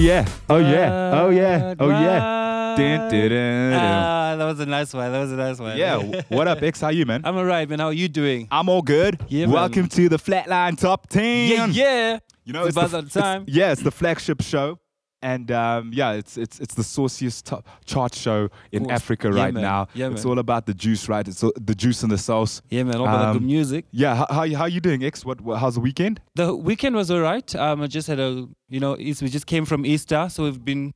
yeah. Oh yeah. Oh yeah. Oh yeah. Dun, dun, dun, dun. Ah, that was a nice one. That was a nice one. Yeah. What up, X? How you, man? I'm alright, man. How are you doing? I'm all good. Yeah, man. Welcome to the Flatline Top 10. Yeah, yeah. You know, It's the about f- that time. Yeah, it's the flagship show. And um, yeah, it's it's it's the sauciest top chart show in. Africa Yeah, right man. now. Yeah, it's man. all about the juice, right? It's all, the juice and the sauce. Yeah, man. All about the good Um, music. Yeah, how how, you- how you doing, X? What, what how's the weekend? The weekend was alright. Um, I just had a, you know, we just came from Easter, so we've been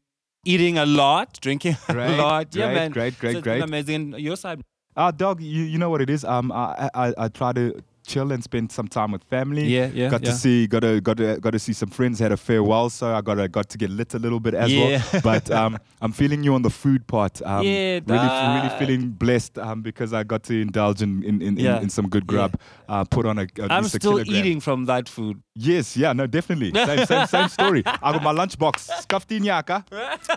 eating a lot, drinking Great, a lot. yeah, great, man. great, great, so great. amazing. Your side. Uh dog, you you know what it is. Um, I I, I try to chill and spend some time with family. Yeah, yeah, Got yeah. to see, got to got to got to see some friends. Had a farewell, so I got to got to get lit a little bit as Yeah. well. But um, I'm feeling you on the food part. Um, Yeah, really, really feeling blessed um, because I got to indulge in in, in, Yeah. in, in some good Yeah. grub. Uh, put on a. At I'm a still kilogram. eating from that food. Yes, yeah, no, definitely. Same, same, same story. I got my lunchbox, Skaftiniaka,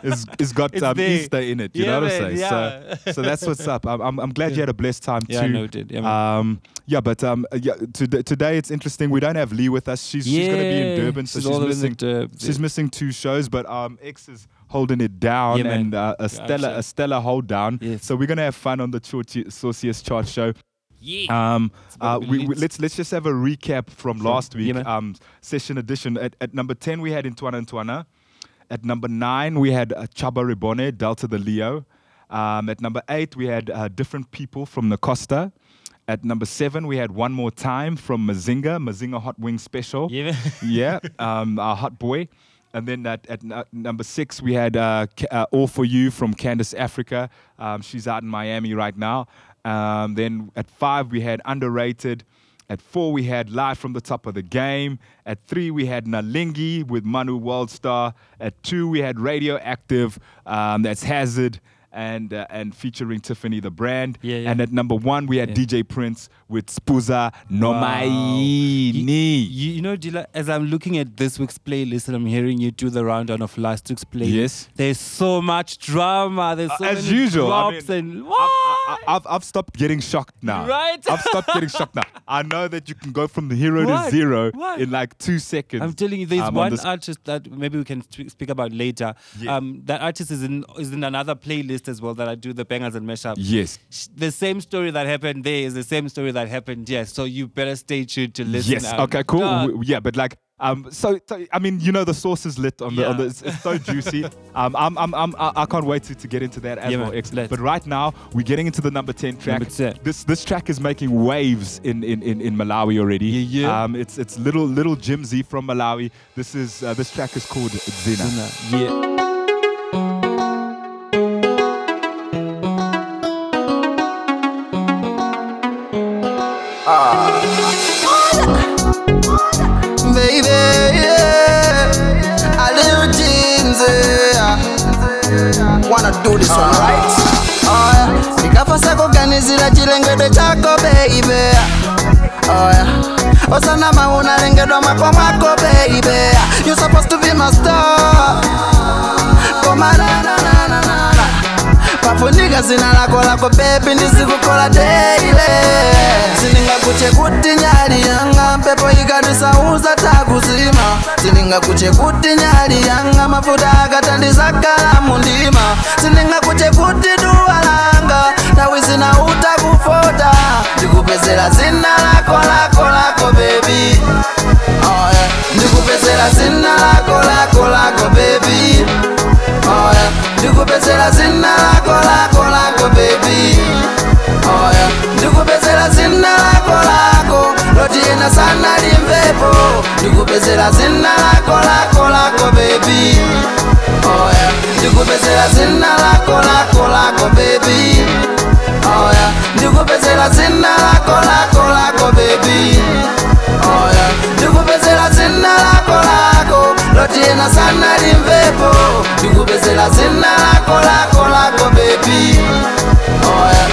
is is got It's um. Easter in it. You Yeah, know what I'm saying? yeah. So, so that's what's up. I'm, I'm, I'm glad you had a blessed time Yeah, too. I know it did. Yeah, man. Um, yeah, but um, yeah, today, today it's interesting. We don't have Lee with us. She's she's gonna be in Durban, so she's she's, all in the missing. She's yeah. missing two shows, but um, X is holding it down, Yeah, and uh, a stellar a stellar hold down. So we're gonna have fun on the Chorty- Sauciest Chart Show. Yeah. Um, uh, we, we, let's let's just have a recap from, last week. yeah, um, session edition. At, at number ten, we had Intwana Intwana. At number nine, we had uh, Chaba Ribone, Delta the Leo. Um, at number eight, we had uh, different people from the Costa. At number seven, we had one more time from Mazinga, Mazinga Hot Wing Special. yeah, yeah, um, our hot boy. And then at, at nu- number six, we had uh, uh, All For You from Candace Africa. Um, she's out in Miami right now. Um, then at five, we had Underrated. At four, we had Live from the Top of the Game. At three, we had Nalingi with Manu Worldstar. At two, we had Radioactive, um, that's Hazard, and uh, and featuring Tiffany the brand. Yeah, yeah. And at number one, we had Yeah. DJ Prince with Spuza No Wow. You, you know, Dila, as I'm looking at this week's playlist and I'm hearing you do the rundown of last week's playlist, Yes. there's so much drama. There's so Uh, as many usual, I mean, and what? I- I've, I've stopped getting shocked now. Right? I've stopped getting shocked now. I know that you can go from the hero to zero What? in like two seconds. I'm telling you, there's um, on one this- artist that maybe we can sp- speak about later. Yeah. Um, that artist is in is in another playlist as well that I do the bangers and mashup. Yes. Sh- The same story that happened there is the same story that happened here. So you better stay tuned to listen. Yes. out. Okay. Cool. W- Yeah, but like. Um, so, so I mean, you know, the sauce is lit on the, on the Yeah. it's, it's so juicy. um, I'm, I'm, I'm, I I can't wait to, to get into that as Yeah, well. man. X. But right now, we're getting into the number ten track. Number 10. This this track is making waves in, in, in, in Malawi already. Yeah, yeah. Um, it's it's little little Jim Z from Malawi. This is uh, this track is called Zina. Yeah. baby, Wanna do this one, right? Oh, yeah. Nikafasa kuganizira chilengedwe chako baby Oh, yeah. Oh, osanama unalengedwa mako mwako baby You supposed to be my star oh, Koma pafunika zina lako lako bebi ndizikukola daily. Ziningakuche kuti nyali yanga mpepo ikatisauza takuzima ziningakuche kuti nyali yanga mafuta akatandizakala mundima. Ziningakuche kuti duwa langa tawi zina utakufota ndikupezera zina lako lako lako bebi oh, yeah. ndikupezera zina lako lako lako bebi ndikupezera zina lako lako lako baby. Oh yeah. Ndikupezera zina lako lako lako baby. Oh yeah. Ndikupezera zina lako lako lako baby. Oh yeah. Ndikupezera zina lako lako. Lotiena sana limvepo ndikupezera zina lako lako lako baby. Oh yeah.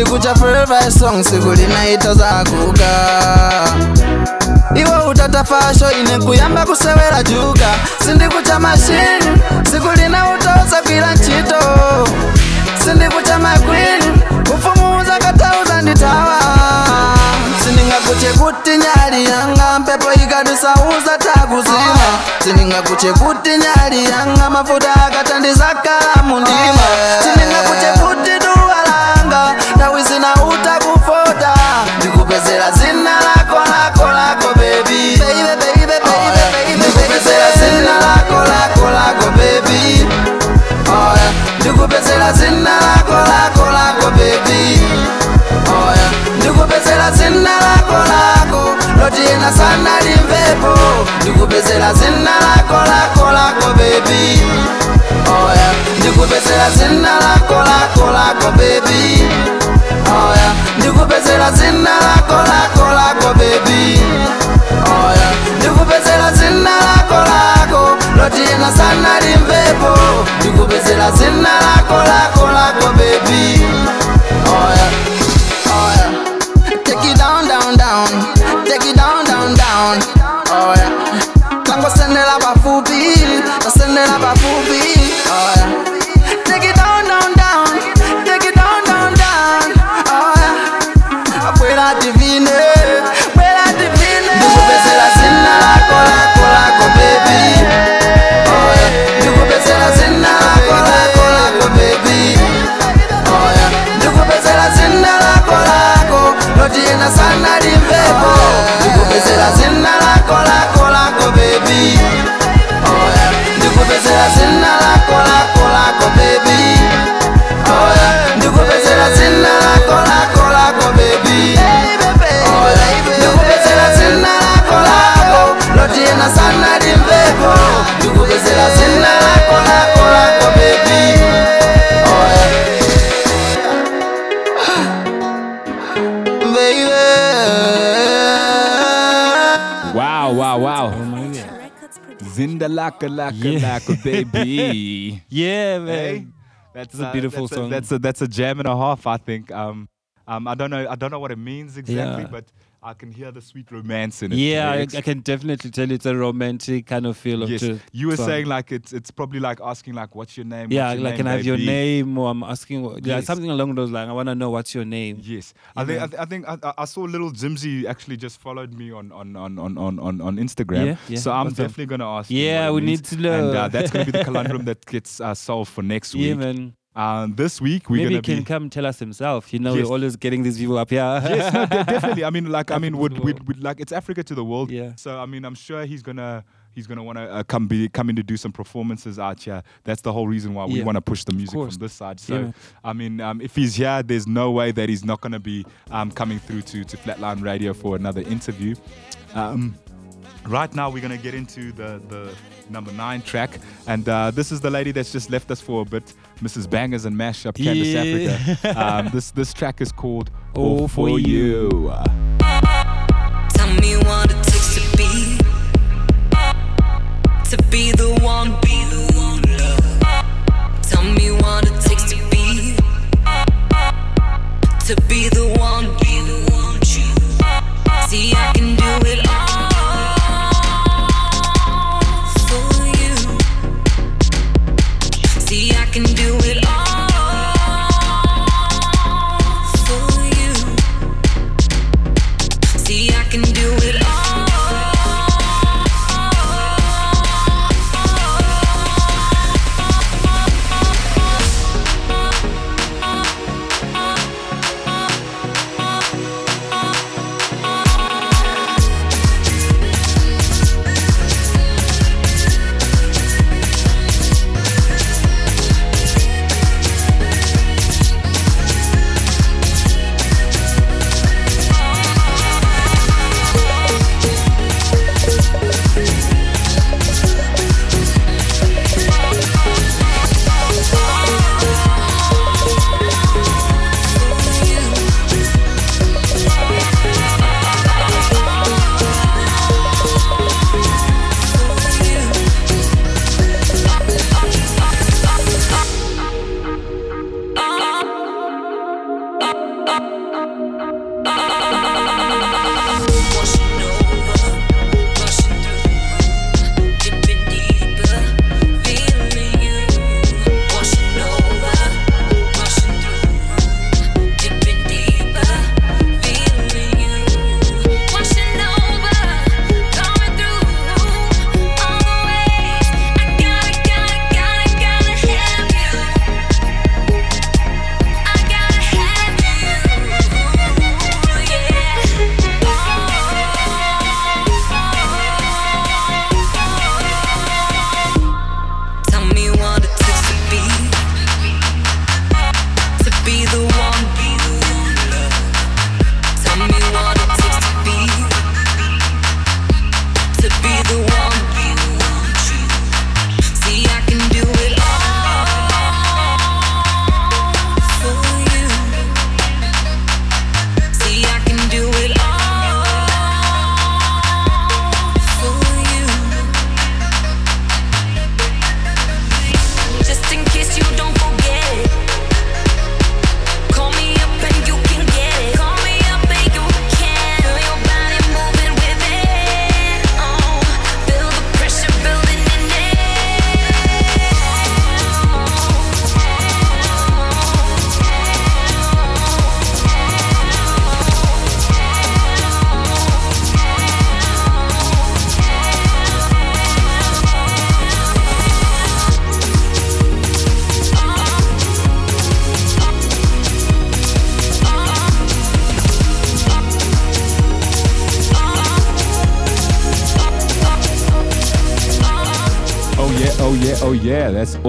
Nilikucha forever song siku linaitazakuka iwe ine. Kuyamba, kusewera juga sindikucha mashini siku linautoza kwila ntchito. Sindikucha makwini kufumuza katauza nditawa sindingakuchekuti nyali yanga mpepo ikadusauza takuzima sindingakuchekuti nyali yanga mafuta akatandiza kalamu ndima sindingakuchekuti duwa langa tawizina utakufota ndikupezera zina lako lako lako baby. Baby ndikupezera zina lako lako lako baby. Oh ndikupezera zina lako lako lako baby. Oh ndikupezera zina lako lako. Lotiyena sana limvepo ndikupezera zina lako lako lako baby. Oh yeah ndikupezera zina lako lako lako baby. Oh yeah. Ndikupezera zina lako lako lako baby. Oh yeah. Ndikupezera zina lako lako. Lotiyena sana limvepo. Ndikupezera zina lako lako lako baby laka laka Yeah. laka baby. Yeah, man. Hey, that's It's a beautiful that's song. that's a that's a jam and a half, I think. Um, um, I don't know, I don't know what it means exactly, Yeah. but I can hear the sweet romance in it. Yeah, I. I can definitely tell it's a romantic kind of feel of Yes, you were saying like it's it's probably like asking like what's your name? yeah, your like name, can I have your name or I'm asking what- yeah, something along those lines. I want to know what's your name. Yes, I think I, th- I think I, I- I saw little Jimsy actually just followed me on on on on on on, Instagram. Yeah, yeah, So I'm awesome. definitely gonna ask. Yeah, we need to know. And uh, that's gonna be the conundrum that gets uh, solved for next Yeah, week. man. Um, this week we're Maybe he can be. come tell us himself. You know, Yes. we're always getting these people up here. yes, no, de- definitely. I mean, like, I mean, would would would like it's Africa to the world. Yeah. So I mean, I'm sure he's gonna he's gonna want to uh, come be come in to do some performances out here. That's the whole reason why we Yeah. want to push the music from this side. So man. I mean, um, if he's here, there's no way that he's not gonna be um, coming through to to Flatline Radio for another interview. Um, Right now, we're gonna get into the the number nine track, and uh, this is the lady that's just left us for a bit, Mrs. Bangers and Mashup, Candace Yeah. Africa. Um, this this track is called All For You. Tell me what it takes to be to be the one, be the one. Love. Tell me what it takes to be to be the one, be the one. You see, I can do it all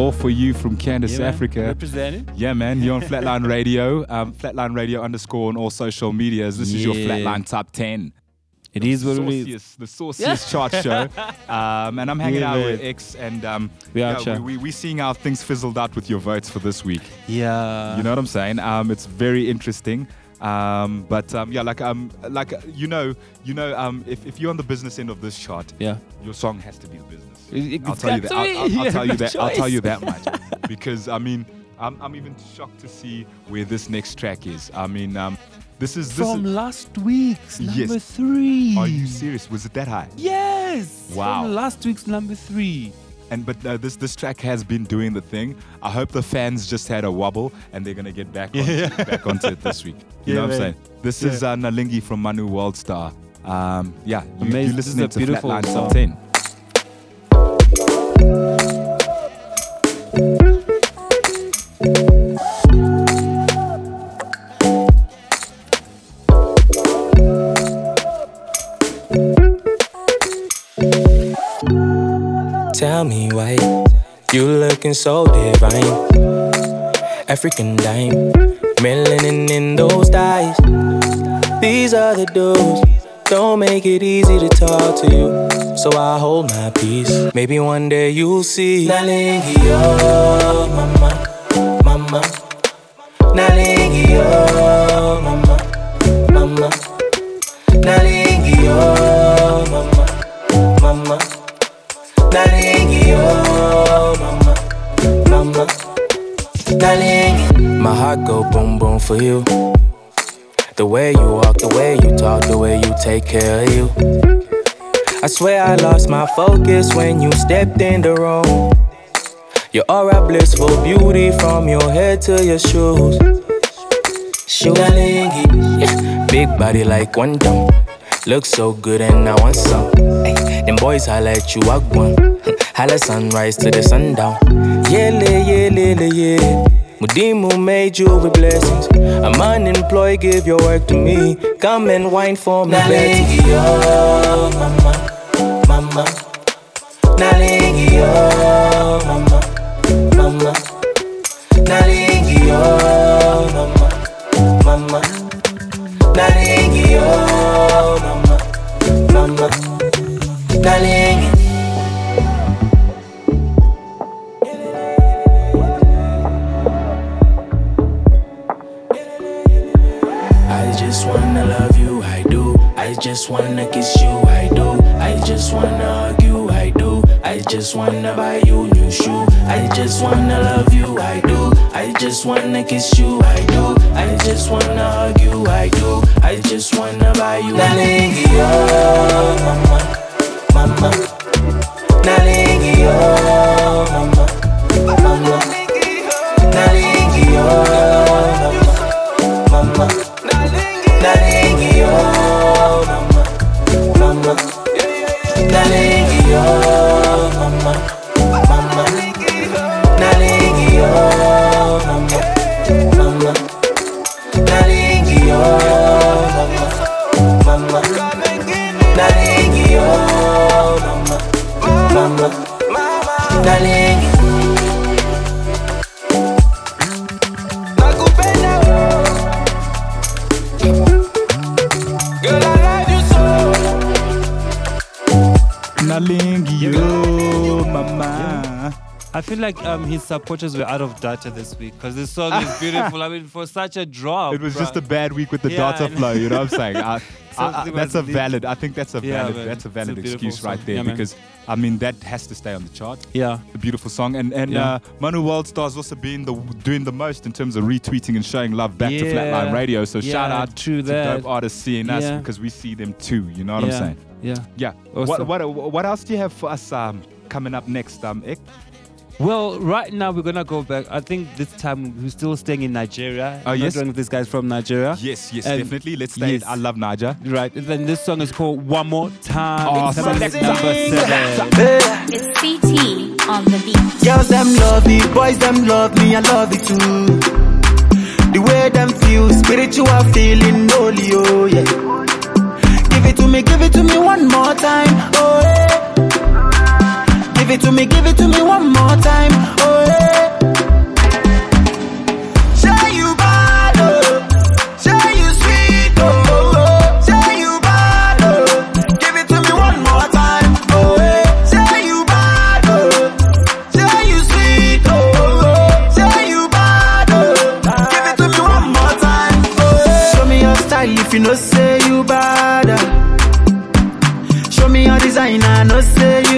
all for you from Candace Yeah. Africa. Representing. Yeah, man, you're on Flatline Radio, um, Flatline Radio underscore on all social medias. This is your Flatline Top 10. It is what it is. the sauciest chart show. Um, and I'm hanging Yeah, out with X, and um, We are, yeah, we, we, we seeing how things fizzled out with your votes for this week. Yeah. You know what I'm saying? Um, it's very interesting. Um, but um, yeah, like um, like you know, you know, um, if, if you're on the business end of this chart, Yeah. your song has to be the business. It- I'll tell you that. I'll, I'll- I'll tell you that. I'll tell you that much because I mean, I'm, I'm even shocked to see where this next track is. I mean, um, this is this From is. last week's Yes. number three. Are you serious? Was it that high? Yes. Wow. From last week's number three. And but uh, this this track has been doing the thing. I hope the fans just had a wobble and they're gonna get back on, back onto it this week. You Yeah, know what I'm saying? This is uh, Nalingi from Manu Worldstar. Um, yeah, you, Amazing. you're This is listening a to beautiful Flatline song. Top 10. You looking so divine. African dime, melanin in those eyes. These are the dudes. Don't make it easy to talk to you, so I hold my peace. Maybe one day you'll see. Nalingi, oh, mama, mama. Nalingi, oh, mama, mama. Nalingi, oh, mama, mama. Nalingi, Nalingi. My heart go boom boom for you. The way you walk, the way you talk, the way you take care of you. I swear I lost my focus when you stepped in the room. You're aura blissful beauty from your head to your shoes. Shugalingi, big body like one dumb. Look so good and I want some. Them boys holla at you, I one. Holla sunrise to the sundown. Yeah, yeah, yeah, yeah. Yeah. Mudimu made you with blessings. I'm unemployed, give your work to me. Come and wine for me, Betty. mama, mama. Nalingi, oh, mama, mama. Nalingi, oh, mama, mama. Nalingi, oh, mama, mama. Nalingi. Just wanna kiss you, I do. I just wanna hug you, I do. I just wanna buy you new shoe. I just wanna love you, I do. I just wanna kiss you, I do. I just wanna hug you, I do. I just wanna buy you. Nalingi, mama, mama. Nalingi, mama, mama. Like um, his supporters were out of data this week because this song is beautiful. I mean, for such a drop. It was bruh. just a bad week with the Yeah, data flow. You know what I'm saying? I, I, I, that's a valid. I think that's a Yeah, valid. man. that's a a valid beautiful excuse right there Yeah, because I mean that has to stay on the chart. Yeah. A beautiful song, and and Yeah. uh, Manu Worldstar's also been the doing the most in terms of retweeting and showing love back to Flatline Radio. So shout out to that. dope artists seeing us because we see them too. You know what. I'm saying? Yeah. Yeah. Awesome. What what what else do you have for us um, coming up next, um, X? Well, right now we're gonna go back. I think this time we're still staying in Nigeria. Oh, I'm yes? Not with these guys from Nigeria. Yes, yes, And definitely. Let's stay. yes. I love Naija. Right. And then this song is called One More Time. Oh, It's number selector. number seven. It's CT on the beat. Girls them love me, boys them love me, I love it too. The way them feel, spiritual feeling, holy, oh yeah. Give it to me, give it to me one more time, oh yeah. Give Give it to me, one more time. Say you bado give it to me one more time. Oh yeah. Say you bad, oh. oh, oh. Bado, oh. give it to me one more time, show me your style if you know say you oh. oh, oh. Say you bad,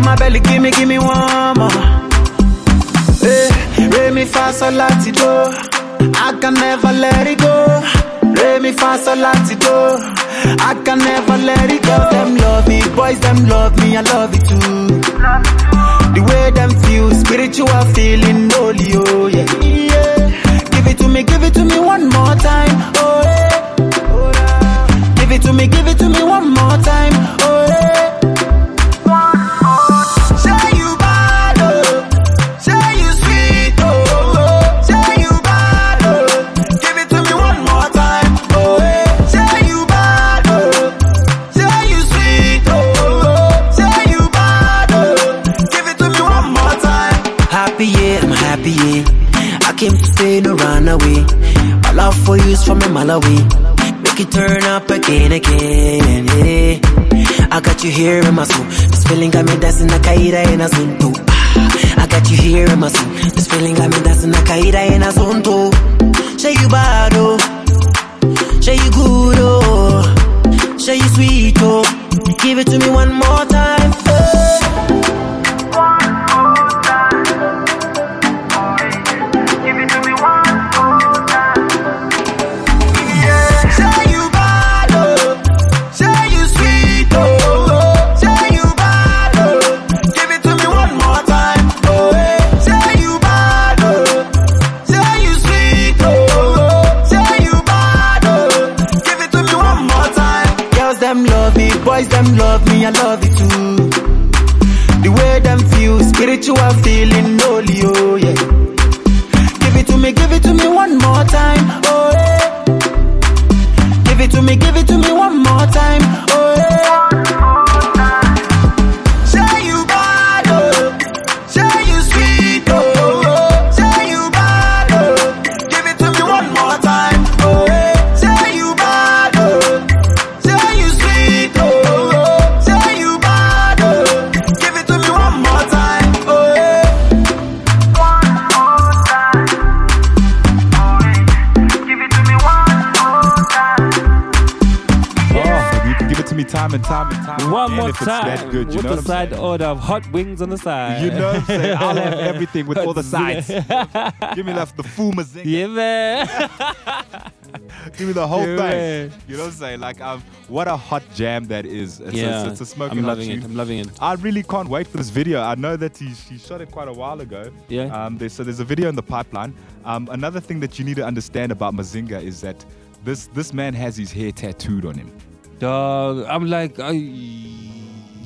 for my belly, gimme, gimme one more. Hey, re mi fa sol la ti do, I can never let it go. Re mi fa sol la ti do, I can never let it go. Them love me, boys them love me, I love it too. The way them feel, spiritual feeling, holy, oh yeah. yeah. Give it to me, give it to me one more time, oh yeah. Give it to me, give it to me one more time, no run away. My love for you is from mile. Make it turn up again, again, yeah. I got you here in my soul. This feeling got me dancing like Kaida in a zone. Ah, I got you here in my soul. This feeling got me dancing like Kaida in a zone. Say you bad, oh. Say you good, oh. Say you sweet, oh. Give it to me one more time. eh. Boys them love me, I love it too. The way them feel, spiritual feeling, holy, oh yeah. More if it's that good. You with know the side saying? order of hot wings on the side. You know what I'm saying? I'll have everything with all the sides. Give me the, the full mazinga. Yeah, man. Give me the whole Yeah, thing. man. You know what I'm saying? Like, um, what a hot jam that is. It's, yeah, a, it's a smoking I'm loving it. I'm loving it. I really can't wait for this video. I know that he, he shot it quite a while ago. Yeah. Um, there's, so there's a video in the pipeline. Um, another thing that you need to understand about Mazinga is that this this man has his hair tattooed on him. Dog, I'm like, I,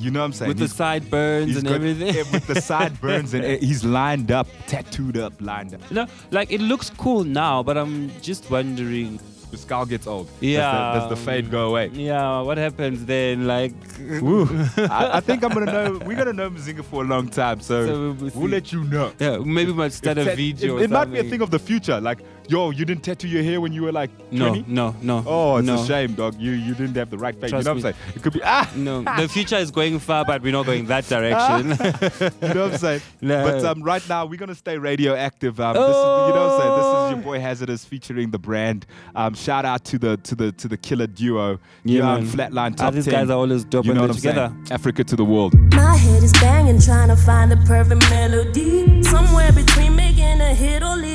You know what I'm saying? with the sideburns and everything. with the sideburns and he's lined up, tattooed up, lined up. no, like it looks cool now, but I'm just wondering. The skull gets old. Does the- Yeah. Does the, fade go away? Yeah, what happens then? Like, Woo. I, I think I'm gonna know. We're gonna know Mazinga for a long time, so, So we'll we'll, let you know. yeah, maybe we might start If a video. It, it might be a thing of the future. Like, yo, you didn't tattoo your hair when you were like 20? No, no, no. Oh, it's no. a shame, dog. You you didn't have the right face. Trust you know what I'm saying? It could be ah. No, the future is going far, but we're not going that direction. You know what I'm saying? No. But um, right now we're gonna stay radioactive. Um, this is you know what I'm saying. This is your boy Hazardous featuring the brand. Um, shout out to the to the to the killer duo. Yeah, Young man. Flatline Ah, top these 10. guys are always dope You know what I'm together. saying? Africa to the world. My head is banging, trying to find the perfect melody. Somewhere between making a hit or leaving legacy. Part of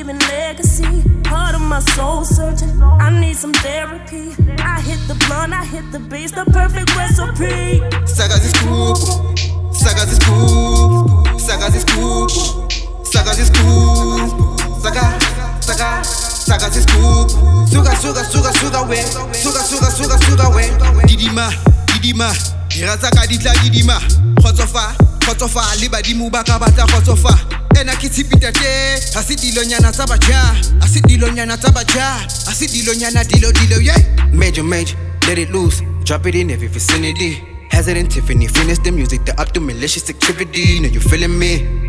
my soul searching, I need some therapy. I hit the blunt, I hit the bass, the perfect recipe. Saga this scoop, saga this scoop, saga this scoop, saga this scoop, saga, saga, saga this scoop. Suga, suga, suga, suga we, suga, suga, suga, suga we. Didima, didima, dira saga ditla didima. Khotsofa, kgotsofa le badimo ba ka batla kgotsofa ena ke tshepitate ga se dilonyana tsa baja ga se dilonyana tsa baja ga se dilonyana dilo dilo ye major major let it loose drop it in every vicinity and Tiffany finish the music, the up to malicious activity. Now you feeling me?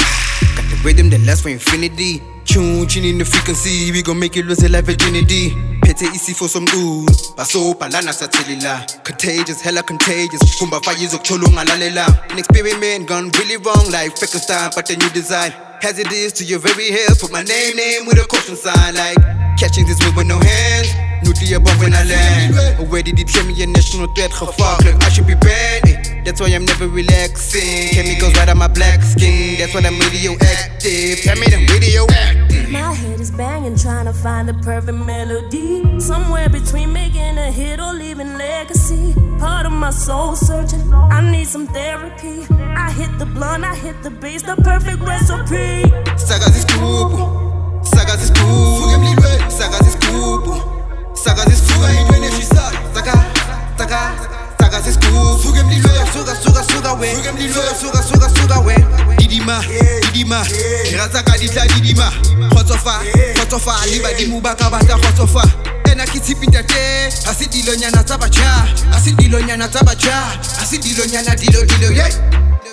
Got the rhythm that lasts for infinity. Tune, in the frequency, we gon' make you lose your life virginity. Pete easy for some dude, baso palana satilila. Contagious, hella contagious. Kumba fires of cholo ngalalela. An experiment gone really wrong, like Frankenstein, but the new design. As it is to your very head, put my name, name with a caution sign, like catching this wave with no hands. Nuclear bomb when I land. Already deep share me a national threat, gevaar. Look, I should be banned. eh. That's why I'm never relaxing. Chemicals right on my black skin. That's why I'm radioactive. Tell me I'm radioactive. My head is banging, trying to find the perfect melody. Somewhere between making a hit or leaving legacy. Part of my soul searching, I need some therapy. I hit the blunt, I hit the bass, the perfect recipe. Saga ziskubu. Saga ziskubu. Saga ziskubu. Saga ziskubu. Saga, saga, saga ziskubu. Suga, suga, suga, we. Suga, suga, suga, suga, we. Didima, didima. Razaka ditla didima. Khotsofa, khotsofa. Le badimo ba ka batla kgotsofa. ena ke tshepitate ga se dilonyana tsa baja ga se dilonyana tsa baja ga se dilonyana dilo dilo ye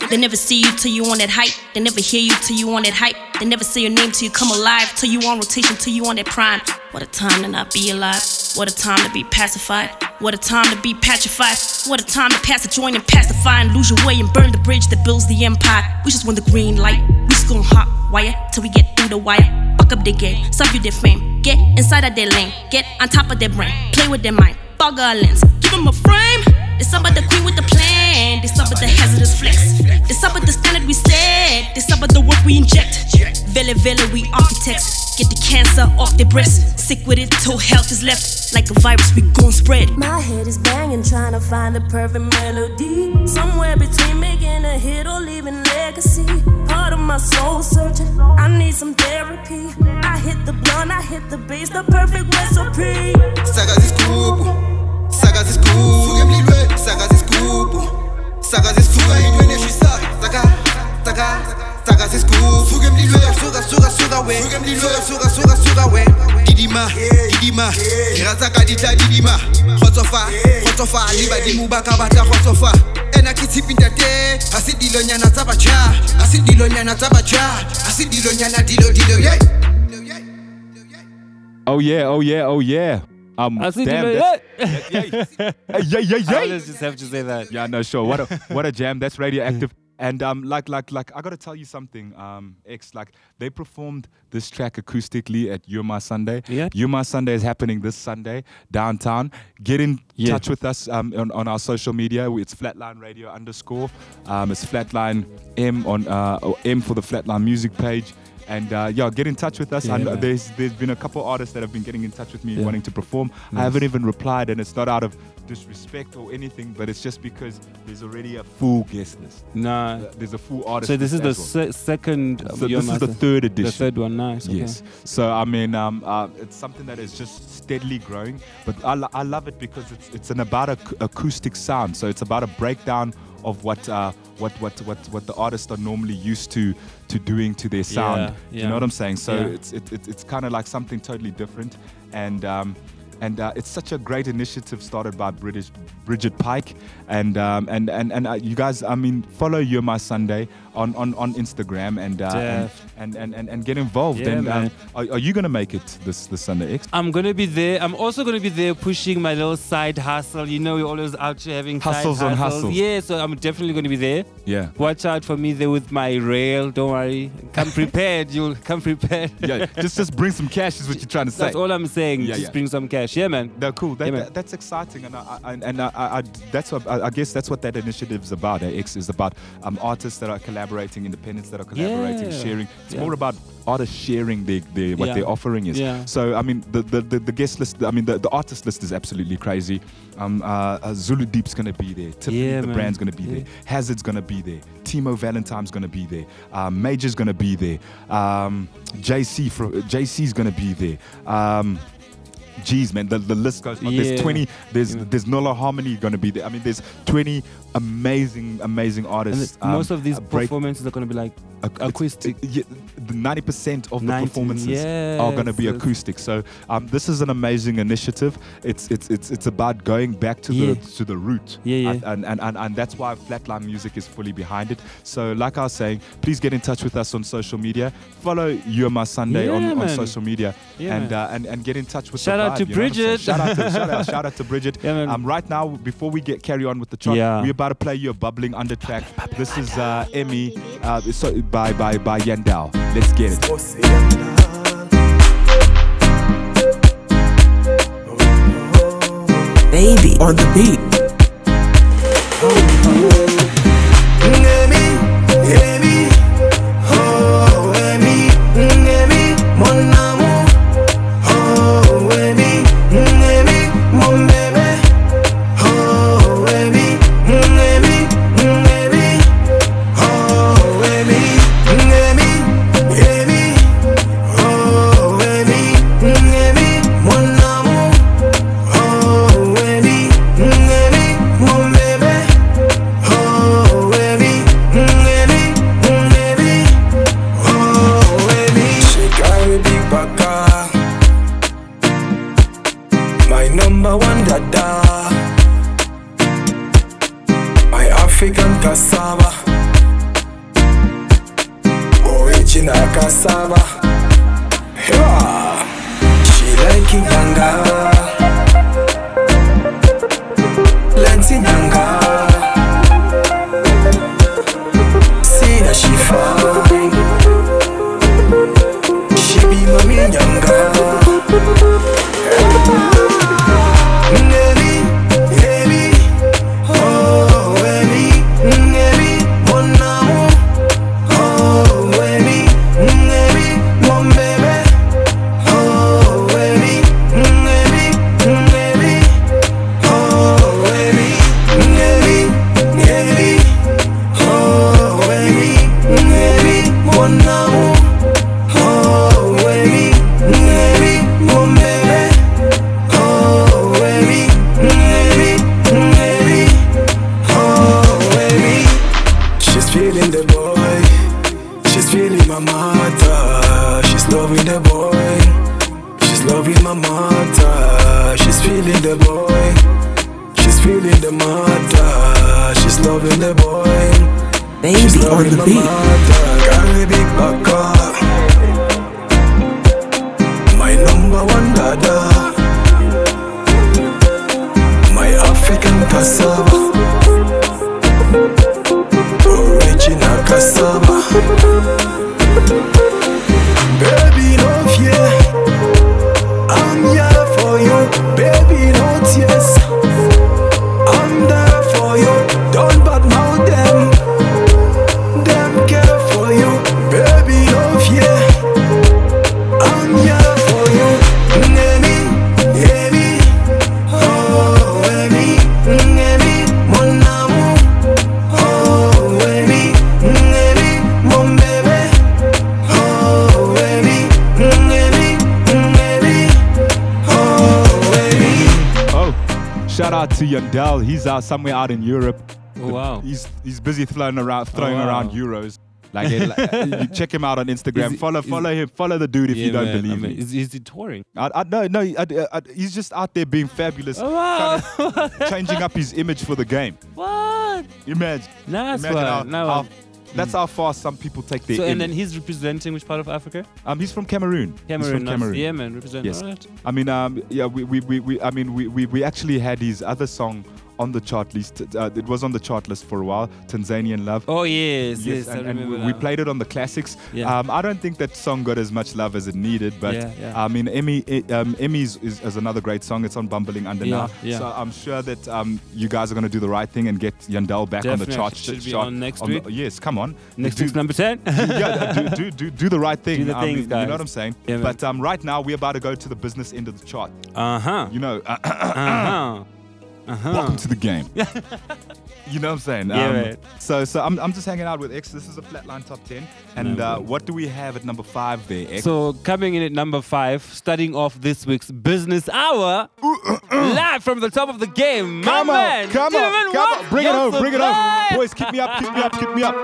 They never see you till you on that hype. They never hear you till you on that hype. They never say your name till you come alive. Till you on rotation, till you on that prime. What a time to not be alive. What a time to be pacified. What a time to be petrified. What a time to pass the joint and pacify and lose your way and burn the bridge that builds the empire. We just want the green light. We just gon' hot wire till we get through the wire. Fuck up their game, sub you their fame. Get inside of their lane. Get on top of their brain. Play with their mind. Bug lens. Give them a frame. It's up with the queen with the plan. It's up with the hazardous flex. It's up with the standard we set. It's up with the work we inject. Vele vele, we architects. Get the cancer off their breast. Sick with it till health is left. Like a virus, we gon' spread. My head is banging, trying to find the perfect melody. Somewhere between making a hit or leaving legacy. Part of my soul searching. I need some therapy. I hit the blunt, I hit the bass, the perfect recipe. saga ziskubu saga ziskubu saga ziskubu saga ziskubu ziskubu suga suga suga we suga suga suga suga we didima didima razaka ditla didima khotsofa khotsofa le badimo ba ka batla kgotsofa ena ke tshepitate ga se dilonyana tsa baja ga se dilonyana tsa baja ga se dilo dilo ye Oh yeah, oh yeah, oh yeah. Um, I see damn, Dilo- that's- Hey, yeah, yeah, I yeah. always just have to say that. Yeah, no, sure. What a what a jam. That's radioactive. And um, like like like I gotta tell you something. Um, X like they performed this track acoustically at You're My Sunday. Yeah. You're My Sunday is happening this Sunday downtown. Get in Yeah. touch with us um, on, on our social media. It's Flatline Radio underscore. Um, it's Flatline M on uh, M for the Flatline music page. And uh, yeah, get in touch with us. Yeah, I there's there's been a couple artists that have been getting in touch with me Yeah. wanting to perform. I haven't even replied, and it's not out of disrespect or anything, but it's just because there's already a full guest list. Nah. Uh, There's a full artist. So this is the se- second. So your this is the third edition. The third one, nice. okay. Yes. So I mean, um, uh, it's something that is just steadily growing, but I, lo- I love it because it's it's an about ac- acoustic sound. So it's about a breakdown of what uh, what what what what the artists are normally used to to doing to their sound. Yeah, You know what I'm saying? So Yeah. it's it, it, it's kind of like something totally different, and. Um, and uh, it's such a great initiative started by British Bridget Pike, and um, and and and uh, you guys, I mean, follow My Sunday on on, on Instagram and, uh, and, and and and and get involved. Yeah, and um, are, are you gonna make it this this Sunday? X? I'm gonna be there. I'm also gonna be there pushing my little side hustle. You know, we're always out here having side Hustles on hustles. Yeah, so I'm definitely gonna be there. Yeah. Watch out for me there with my rail. Don't worry. Come prepared. You'll come prepared. Yeah, just just bring some cash is what you're trying to say. That's all I'm saying. Yeah, Just yeah. bring some cash. Yeah, man. No, cool. That, Yeah, man. that- that's exciting, and I, I, and I, I, I that's what I, I guess that's what that initiative is about. eh, X is about um, artists that are collaborating, independents that are collaborating, Yeah. sharing. It's Yeah. more about artists sharing their, their what Yeah. their offering is. Yeah. So I mean, the, the, the, the guest list, I mean, the, the artist list is absolutely crazy. Um, uh, uh, Zulu Deep's gonna be there. Tiffany the man. brand's gonna be there. Hazard's gonna be there. Timo Valentine's gonna be there. Um, Major's gonna be there. Um, JC from JC's gonna be there. Um, Geez, man, the, the list goes on. Yeah. There's 20. There's Yeah. there's Nola Harmony going to be there. I mean, there's 20 amazing, amazing And artists. the- most um, of these break- performances are going to be like acoustic. yeah, 90% of the 90, performances are going to be yes, yes. acoustic. So um, this is an amazing initiative. It's it's it's it's about going back to Yeah. the to the root. Yeah, yeah. And, and, and, and, that's why Flatline Music is fully behind it. So like I was saying, please get in touch with us on social media. Follow You My Sunday on, Yeah, on man. social media Yeah, and, uh, and and get in touch with us. Shout the out to you know what I'm saying? Bridget. Shout out to shout out, shout out to Bridget. Um, right now, before we get carry on with the chart, Yeah. we're about to play you a bubbling under track. This is uh, Emmy uh, so, by by by Yandao. Let's get it. Baby on the beat. She He's out somewhere out in Europe. Oh, wow. He's he's busy throwing around throwing wow. around euros. Like, it- like, you check him out on Instagram. He- follow follow him. Follow the dude if you don't man, believe I mean, me. Is, is he touring? I, I, no, no, I, I, he's just out there being fabulous, Oh, wow. changing up his image for the game. what? Imagine, Nice imagine one. how, Now how- that's how far some people take their So, and then he's representing which part of Africa? um, he's from Cameroon. he's Cameroon. from nice. Cameroon. Yeah, man. Represent. Yes. Alright. I mean, um, yeah, we, we, we, we I mean, we, we, we actually had his other song on the chart list. Uh, it was on the chart list for a while. Tanzanian Love. Oh yes, yes, I and, and remember we, played it on the classics. Yeah. Um, I don't think that song got as much love as it needed, but Yeah, yeah. I mean, Emmy, eh, um, Emmy's is, is another great song. It's on Bubbling Under now, so I'm sure that um, you guys are going to do the right thing and get Yandel back on the chart. Should be chart- on next the- week. yes, come on. Next do, week's number ten. yeah, do, do, do, do the right thing. Do the mean, things, You know what I'm saying? But um, right now, we're about to go to the business end of the chart. Uh huh. You know, Uh huh. Uh-huh. Welcome to the game. you know what I'm saying? Yeah, um, right. So, so I'm, I'm just hanging out with X. This is a flatline top 10. And uh, what do we have at number five there, X? So, coming in at number five, starting off this week's business hour, live from the top of the game. Come on, man, come on, come on. Bring it home, bring it home. Boys, keep me up, keep me up, keep me up.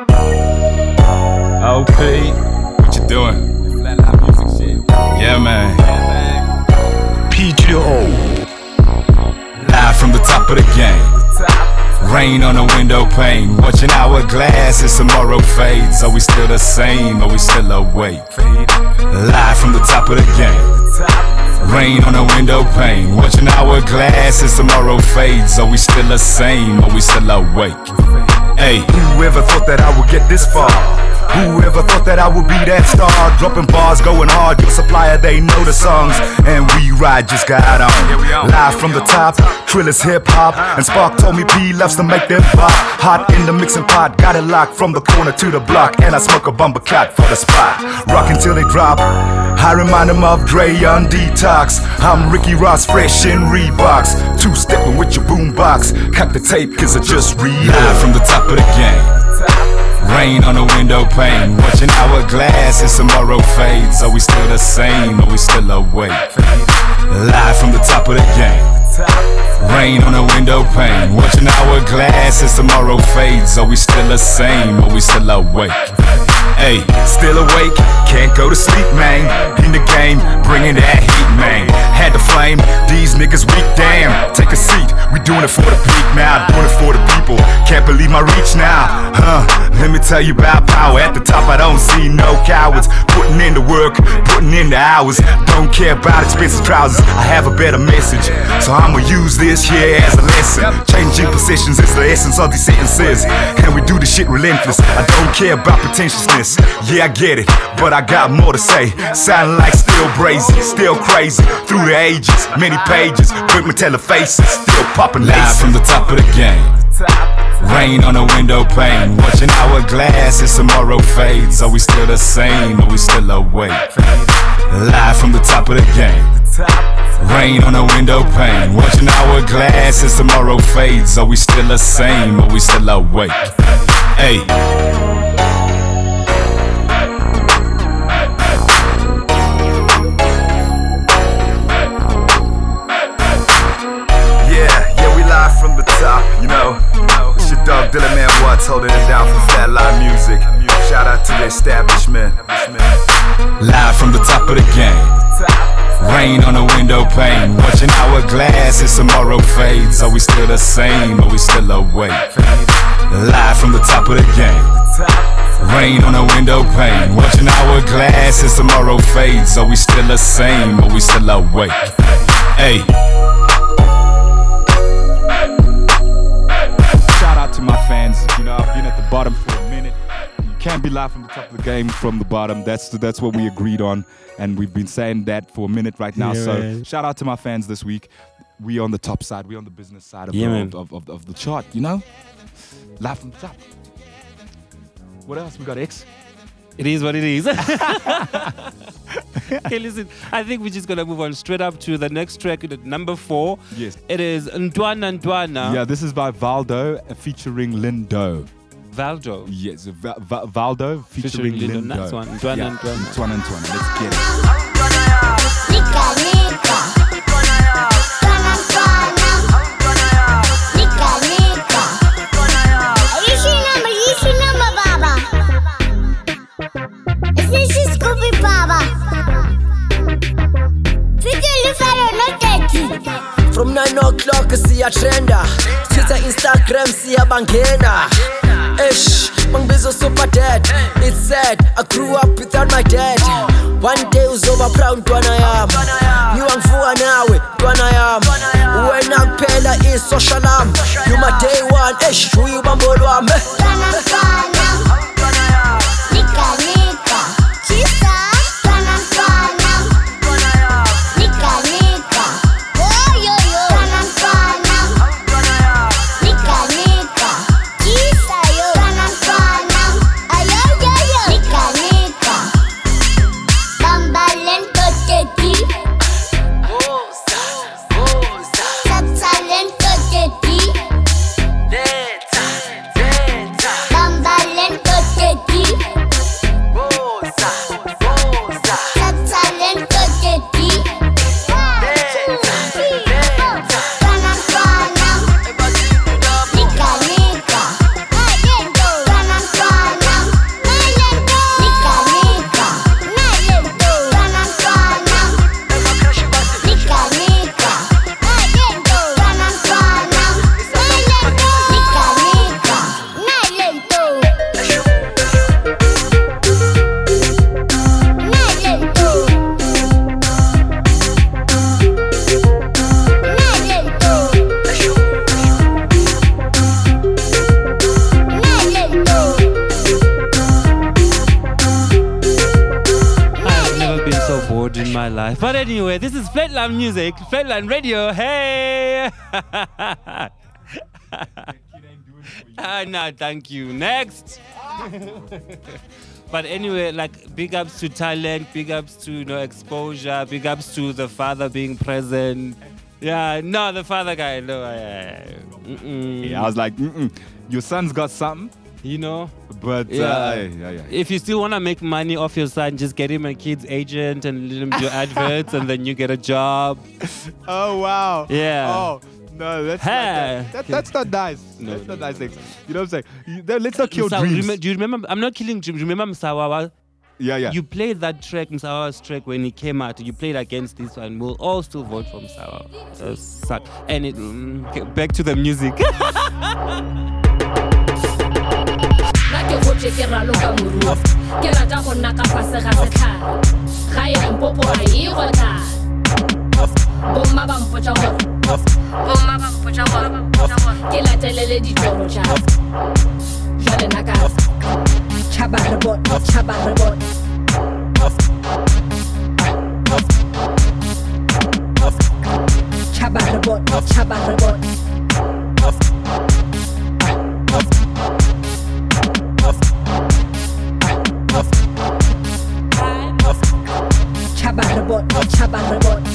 Okay, what you doing? Flatline music shit. Yeah, man. P2O top of the game. Rain on the window pane, watching hourglass as tomorrow fades. Are we still the same? Are we still awake? Live from the top of the game. Rain on the window pane, watching hourglass as tomorrow fades. Are we still the same? Are we still awake? Hey, Whoever thought that I would get this far? Whoever thought that I would be that star? Dropping bars, going hard. Your supplier, they know the songs. And we ride, just got on. Live from the top, Trillis hip hop. And Spark told me P loves to make them pop. Hot in the mixing pot, got it locked from the corner to the block. And I smoke a bumper cat for the spot. Rock until they drop. I remind them of Dre on detox. I'm Ricky Ross, fresh in Reeboks. Two stepping with your boombox. Cut the tape, cause I just read. live from the top of the game. Rain on the window pane, watching hourglass as tomorrow fades. Are we still the same? Are we still awake? Live from the top of the game. Rain on the window pane, watching hourglass as tomorrow fades. Are we still the same? Are we still awake? Hey, Still awake, can't go to sleep, man. In the game, bringing that heat, man. Had the flame, these niggas weak, damn. Take a seat, we doing it for the peak now, doing it for the people. Can't believe my reach now, huh? Let me tell you about power. At the top, I don't see no cowards. Putting in the work, putting in the hours. Don't care about expensive trousers. I have a better message, so I'ma use this here as a lesson. Changing positions is the essence of these sentences, and we do the shit relentless. I don't care about pretentiousness. Yeah, I get it, but I got more to say. Sound like still brazen, still crazy. Through the ages, many pages, quick metallic faces, still popping live from the top of the game. Rain on the window pane, watching hourglass as tomorrow fades. Are we still the same? Are we still awake? Live from the top of the game. Rain on the window pane, watching hourglass as tomorrow fades. Are we still the same? Are we still awake? Hey. Dog Dylan Man Watts holding it down for Flatline Music. Shout out to the establishment. Live from the top of the game. Rain on the window pane, watching hourglass as tomorrow fades. Are we still the same? Are we still awake? Live from the top of the game. Rain on the window pane, watching hourglass as tomorrow fades. Are we still the same? Are we still awake? Hey. Bottom for a minute. You can't be live from the top of the game from the bottom. That's that's what we agreed on, and we've been saying that for a minute right now. Yeah, so man. shout out to my fans this week. We on the top side. We on the business side of, Yeah, the, man. of, of, of, of the chart. You know, live from the top. What else? We got X. It is what it is. okay, listen. I think we're just gonna move on straight up to the next track number four. Yes. It is Ntwana Ntwana. Yeah, this is by Valdo featuring Lindo. Valdo. Yes, Va- Va- Valdo featuring, Featuring Lindo. Lindo. Nice one. Ntwana yeah. Ntwana. Ntwana Ntwana. Let's get it. Nika nika Twana twana Nika nika Yishi number, yishi number baba This is Scooby Baba Video lufaro no teti From 9 o'clock siyatrenda ah. Twitter, Instagram siyabangena ah. Ish, mangibizo super dad It's sad, I grew up without my dad. One day uzoba proud ntwana yam. Ngiwa ngivuka nawe ntwana yam. Wena kuphela i-social lam You my day one, ish, uyu ubambo thank you. Next. but anyway, like big ups to talent, big ups to you know exposure, big ups to the father being present. Yeah, no, the father guy. No, yeah. Yeah, I was like, Mm-mm, your son's got something, you know. but Yeah. uh, yeah, yeah. If you still want to make money off your son, just get him a kid's agent and let him do adverts, and then you get a job. Oh wow. Yeah. Oh no, that's Hey. not, that, that, that's not nice. No, that's not nice things. You know what I'm saying? You, then let's not kill Msa- dreams. remem- do you remember? I'm not killing dreams. Remember Msawawa? yeah, yeah. You played that track, Msawawa's track, when he came out. You played against this one. We'll all still vote for Msawawa. So suck. And it, mm, okay, back to the music. nna ke gotse ke raloka moruo ke rata go nna ka fase ga setlhare ga e lempopo a e gotla bomma ba mpotsa gore ke latelele ditoro ja jale nna ka tšhaba re bon tšhaba re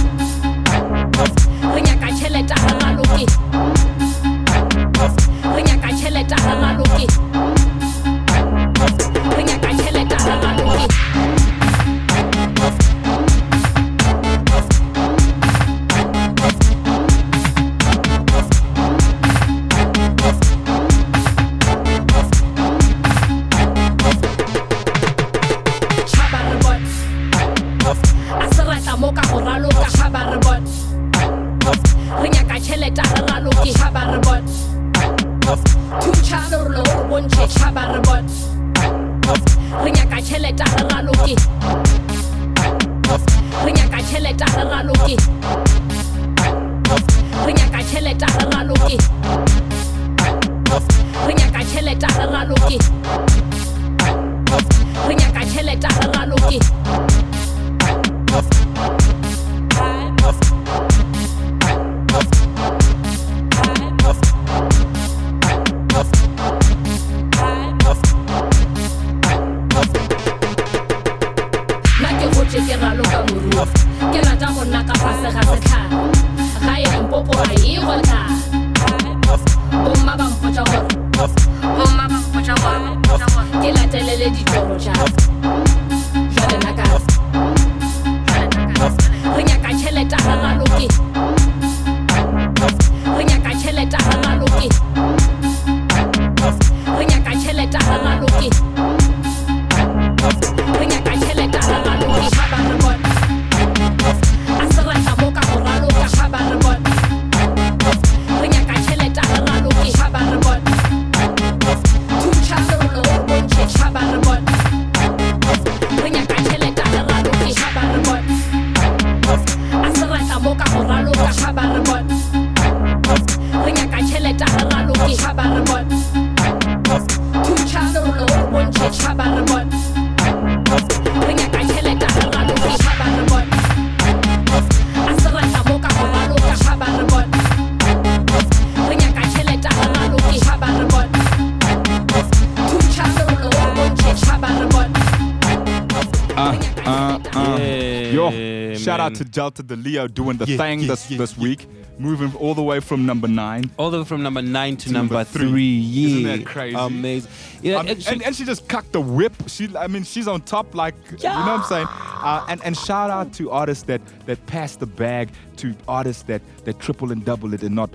out to Delta the Leo doing the Yeah, thing yeah, this yeah, this yeah. week, moving all the way from number nine. all the way from number nine to, To number, number three. three. Yeah. Isn't that crazy? Amazing. Yeah, Um, actually- and, and she just cocked the whip. She, I mean, she's on top, like you know what I'm saying. Uh, and and shout out to artists that that pass the bag, to artists that that triple and double it and not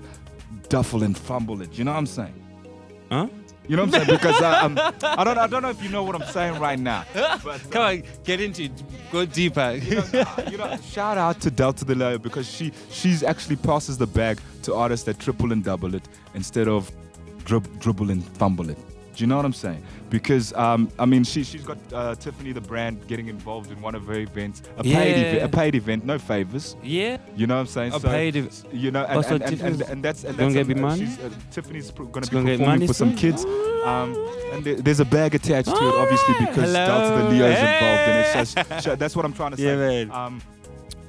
duffle and fumble it. You know what I'm saying? Huh? You know what I'm saying? Because uh, um, I don't, I don't know if you know what I'm saying right now. But, Come on, get into it. Go deeper. you know, you know, shout out to Delta the Layer because she she's actually passes the bag to artists that triple and double it instead of drib- dribble and fumble it. Do you know what I'm saying? Because um, I mean, she she's got uh, Tiffany the brand getting involved in one of her events, a paid event, a paid event, no favors. Yeah. You know what I'm saying? A So, paid event. You know, and, Oh, so and, and, and, and that's and gonna that's get money? she's, uh, Tiffany's going to She's be gonna performing for some kids, um, and there, there's a bag attached to it, obviously, because Delta the Hello. Leo is involved, and it's just so that's what I'm trying to Yeah, say. man. Um,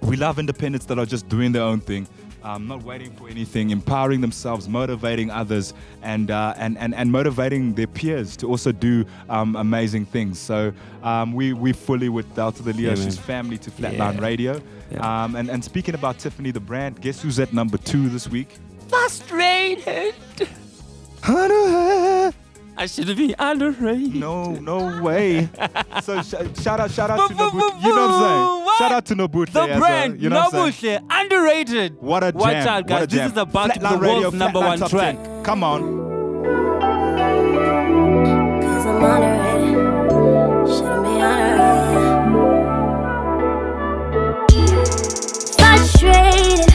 we love independents that are just doing their own thing. Um, not waiting for anything, empowering themselves, motivating others, and uh, and, and and motivating their peers to also do um, amazing things. So um, we we fully with Delta the Leo. Yeah, She's family to Flatline Yeah. Radio. Yeah. Um, and and speaking about Tiffany the brand, guess who's at number two this week? Frustrated. I should be underrated. No, no way. so sh- shout out, shout out to Nobut. You know what I'm saying? Shout out to Nobut. The as brand, a, you know what I'm saying? Underrated. What a jam. Watch out, guys. What a This jam. is about to be the Flatline Radio, number Flatline one Top track. 10. Come on. Cause I'm underrated. Shouldn't be underrated. Frustrated.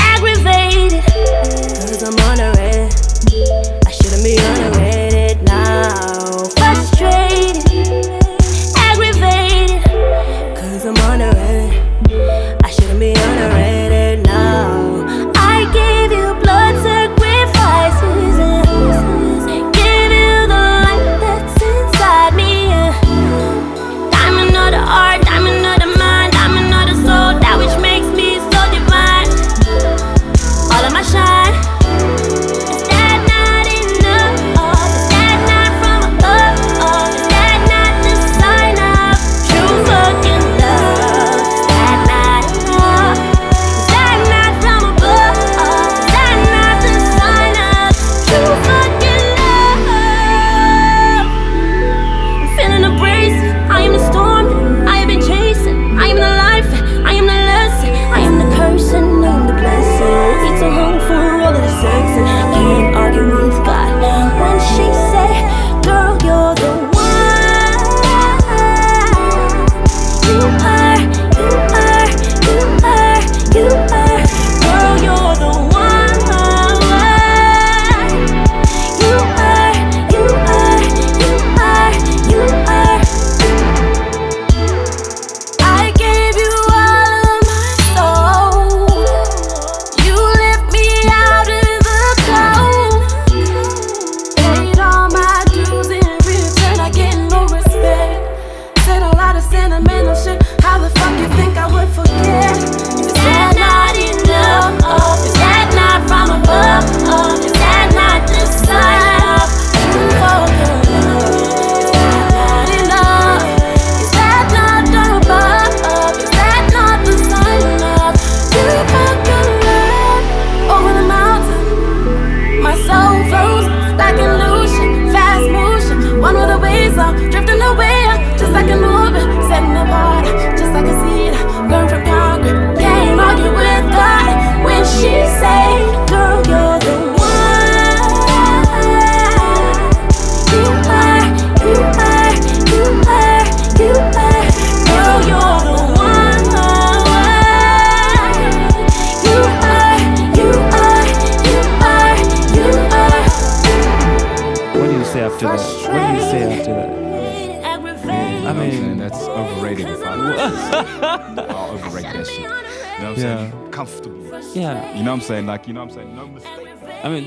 Aggravated. Cause I'm underrated.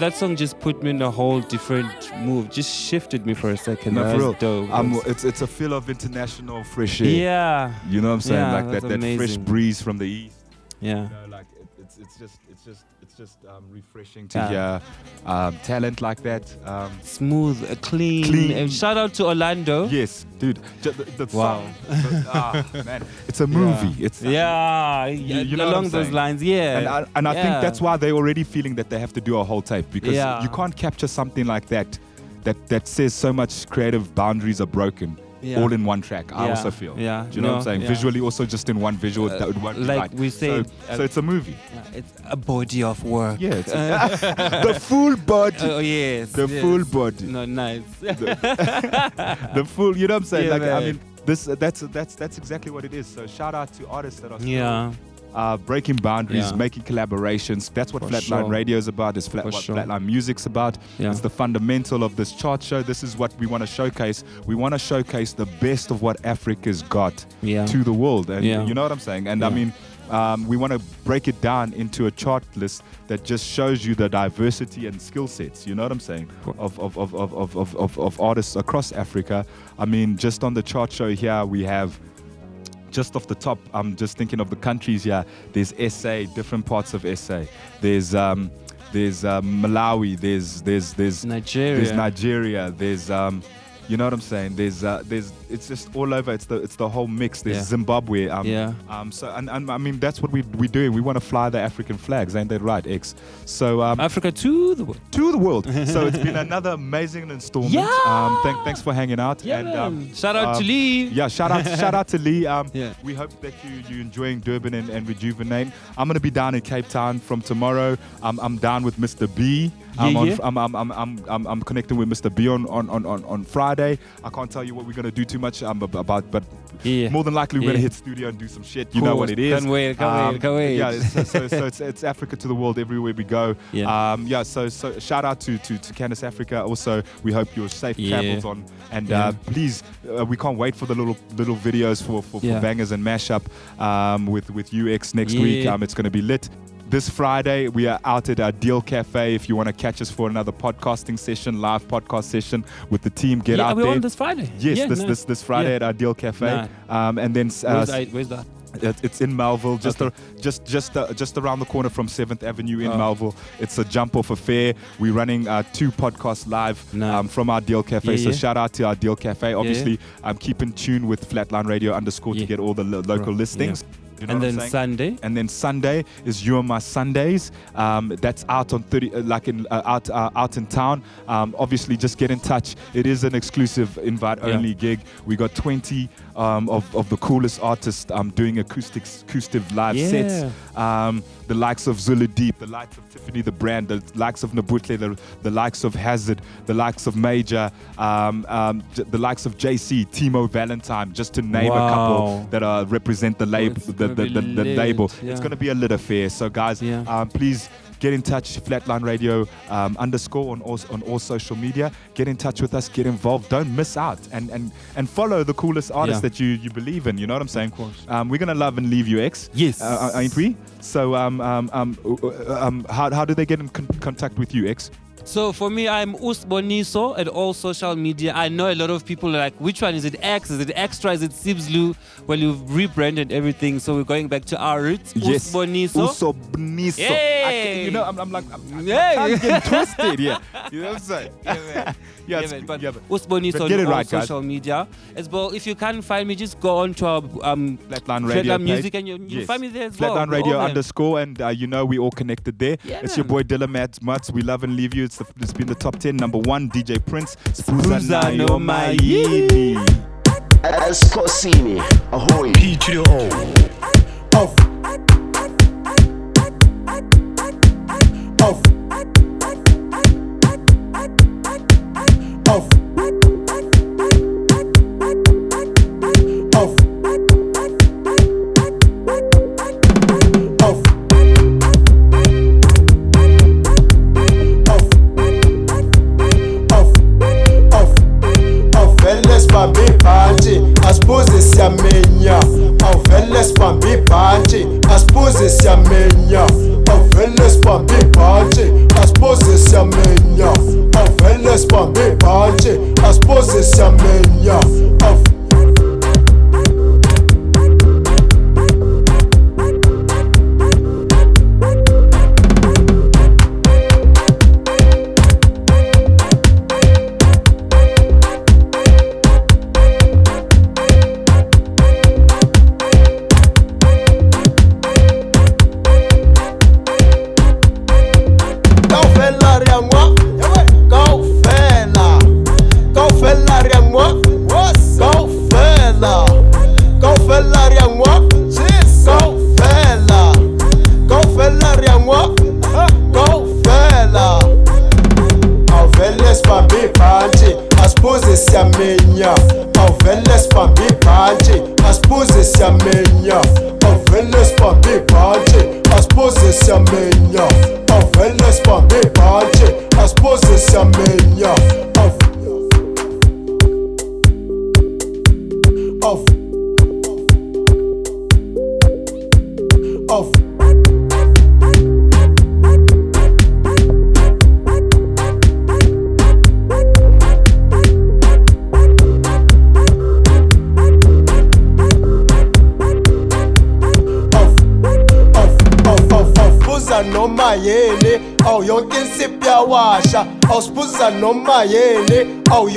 That song just put me in a whole different move. Just shifted me for a second. No, for real. That's- it's it's a feel of international fresh air. Yeah. You know what I'm saying? Yeah, like that, that fresh breeze from the east. Yeah. You know, like it, it's it's just it's just it's just um, refreshing to Yeah. hear um, talent like that. Um, Smooth, uh, clean. Clean. And shout out to Orlando. yes, dude. The, the Wow. song, the- ah, man, it's a movie. It's Yeah, You- you know along those lines, yeah. And I, and I Yeah. think that's why they're already feeling that they have to do a whole tape because Yeah. you can't capture something like that, that that says so much creative boundaries are broken Yeah. all in one track. I Yeah, also feel. yeah, Do you know what I'm saying? yeah. Visually, also just in one visual. Uh, that would won't like we say, So, uh, so it's a movie. It's a body of work. Yeah, it's Uh, the full body. Oh yes. The yes. full body. No, nice. the full. You know what I'm saying? Yeah, like I mean, this that's that's that's exactly what it is. So shout out to artists that are Yeah. Uh, breaking boundaries, Yeah. making collaborations. That's what For Flatline sure. Radio is about. Is flat, what sure. Flatline Music's about. Yeah. It's the fundamental of this chart show. This is what we want to showcase. We want to showcase the best of what Africa's got Yeah. to the world. And you know what I'm saying? And I mean, um, we want to break it down into a chart list that just shows you the diversity and skill sets. You know what I'm saying? Of, of, of, of, of, of, of artists across Africa. I mean, just on the chart show here, we have just off the top, I'm just thinking of the countries here. There's SA, different parts of SA. There's um, there's um, Malawi. There's there's there's Nigeria. There's Nigeria. There's um, you know what I'm saying? There's uh, there's it's just all over. It's the it's the whole mix. There's Yeah. Zimbabwe. Um, Yeah. Um. So and, and I mean that's what we we doing. We want to fly the African flags, ain't that right, X? So um, Africa to the world. to the world. so it's been another amazing installment. Yeah. Um. Thank, thanks for hanging out. Yeah, and um, Shout out to um, Lee. Yeah. Shout out shout out to Lee. Um. Yeah. We hope that you you enjoying Durban and, and rejuvenate. I'm gonna be down in Cape Town from tomorrow. I'm I'm down with Mr. B. I'm, Yeah, on, yeah. I'm, I'm, I'm, I'm, I'm, I'm connecting with Mr. B on, on, on, on, Friday. I can't tell you what we're gonna do too much um, ab- about, but Yeah. more than likely we're gonna hit studio and do some shit. You know what it is. Can't wait, can't wait, can't wait. Yeah, so, so, so it's, it's Africa to the world everywhere we go. Yeah. Um, yeah. So so shout out to to, to Candace Africa. Also, we hope your safe Yeah. travels on. And uh, please, uh, we can't wait for the little little videos for for, for bangers and mashup um, with with UX next week. Um, it's gonna be lit. This Friday, we are out at our Deal Cafe. If you want to catch us for another podcasting session, live podcast session with the team, get yeah, out we're there. on this Friday. Yes, Yeah, this, nice. this this Friday Yeah. at our Deal Cafe. Nice. Um, and then uh, Where's, that? Where's that? It's in Melville, just Okay. a, just just uh, just around the corner from Seventh Avenue in Oh. Melville. It's a jump off affair. We're running uh, two podcasts live Nice. um, from our Deal Cafe. Yeah, so yeah. shout out to our Deal Cafe. Obviously, I'm keeping tune with Flatline Radio underscore to get all the lo- local listings. You know and then? Sunday. And then Sunday is You and My Sundays. Um, that's out on 30, uh, like in uh, out uh, out in town. Um, obviously, just get in touch. It is an exclusive invite only gig. We got 20 um, of, of the coolest artists um, doing acoustic acoustic live sets. Um, the likes of Zulu Deep, the likes of Tiffany the Brand, the likes of Nabutle, the, the likes of Hazard, the likes of Major, um, um, the likes of JC, Timo Valentine, just to name a couple that uh, represent the label. it's the, gonna the, be the, the label. yeah. It's going to be a lit affair. So, guys, Yeah. um, please get in touch. Flatline Radio um, underscore on all, on all social media. Get in touch with us. Get involved. Don't miss out. And and and follow the coolest artists Yeah. that you you believe in. You know what I'm saying? Of course. Um, we're gonna love and leave you, X. Yes. Uh, ain't we? So um um um, uh, um how how do they get in con- contact with you, X? So for me, I'm Usboniso at all social media. I know a lot of people are like, which one is it? X? Is it Extra? Is it Sibslu? Well, you've rebranded everything, so we're going back to our roots. Usboniso. Uso Bniso. I Yay! can- you know, I'm, I'm like, I'm, I'm! I'm getting twisted. Yeah. You know what I'm saying? Yeah, man. Yeah, Yeah, man, but yeah, but- Usboniso but on get it all right, guys. social media. As well, if you can't find me, just go on to our um, Flatline Radio Flatline Music and you, you'll Yes. find me there as well. Flatline We're Radio underscore, and uh, you know we all connected there. Yeah, it's your boy Dilla Mats We love and leave you. It's, the, it's been the top 10. Number one, DJ Prince. Spruza Spruza no no Mayini. Escosini, ahoy. P to the O. Off. Off. Off. Off. Off.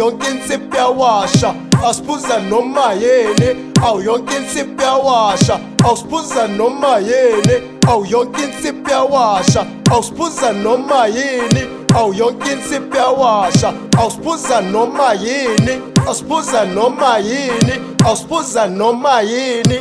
Yonke insipho yawasha. Awusibuza noma yini awu yonke insipho yawasha. Awusibuza noma yini awu yonke insipho yawasha. Awusibuza noma yini awu yonke insipho yawasha. Awusibuza noma yini awusibuza noma yini awusibuza noma yini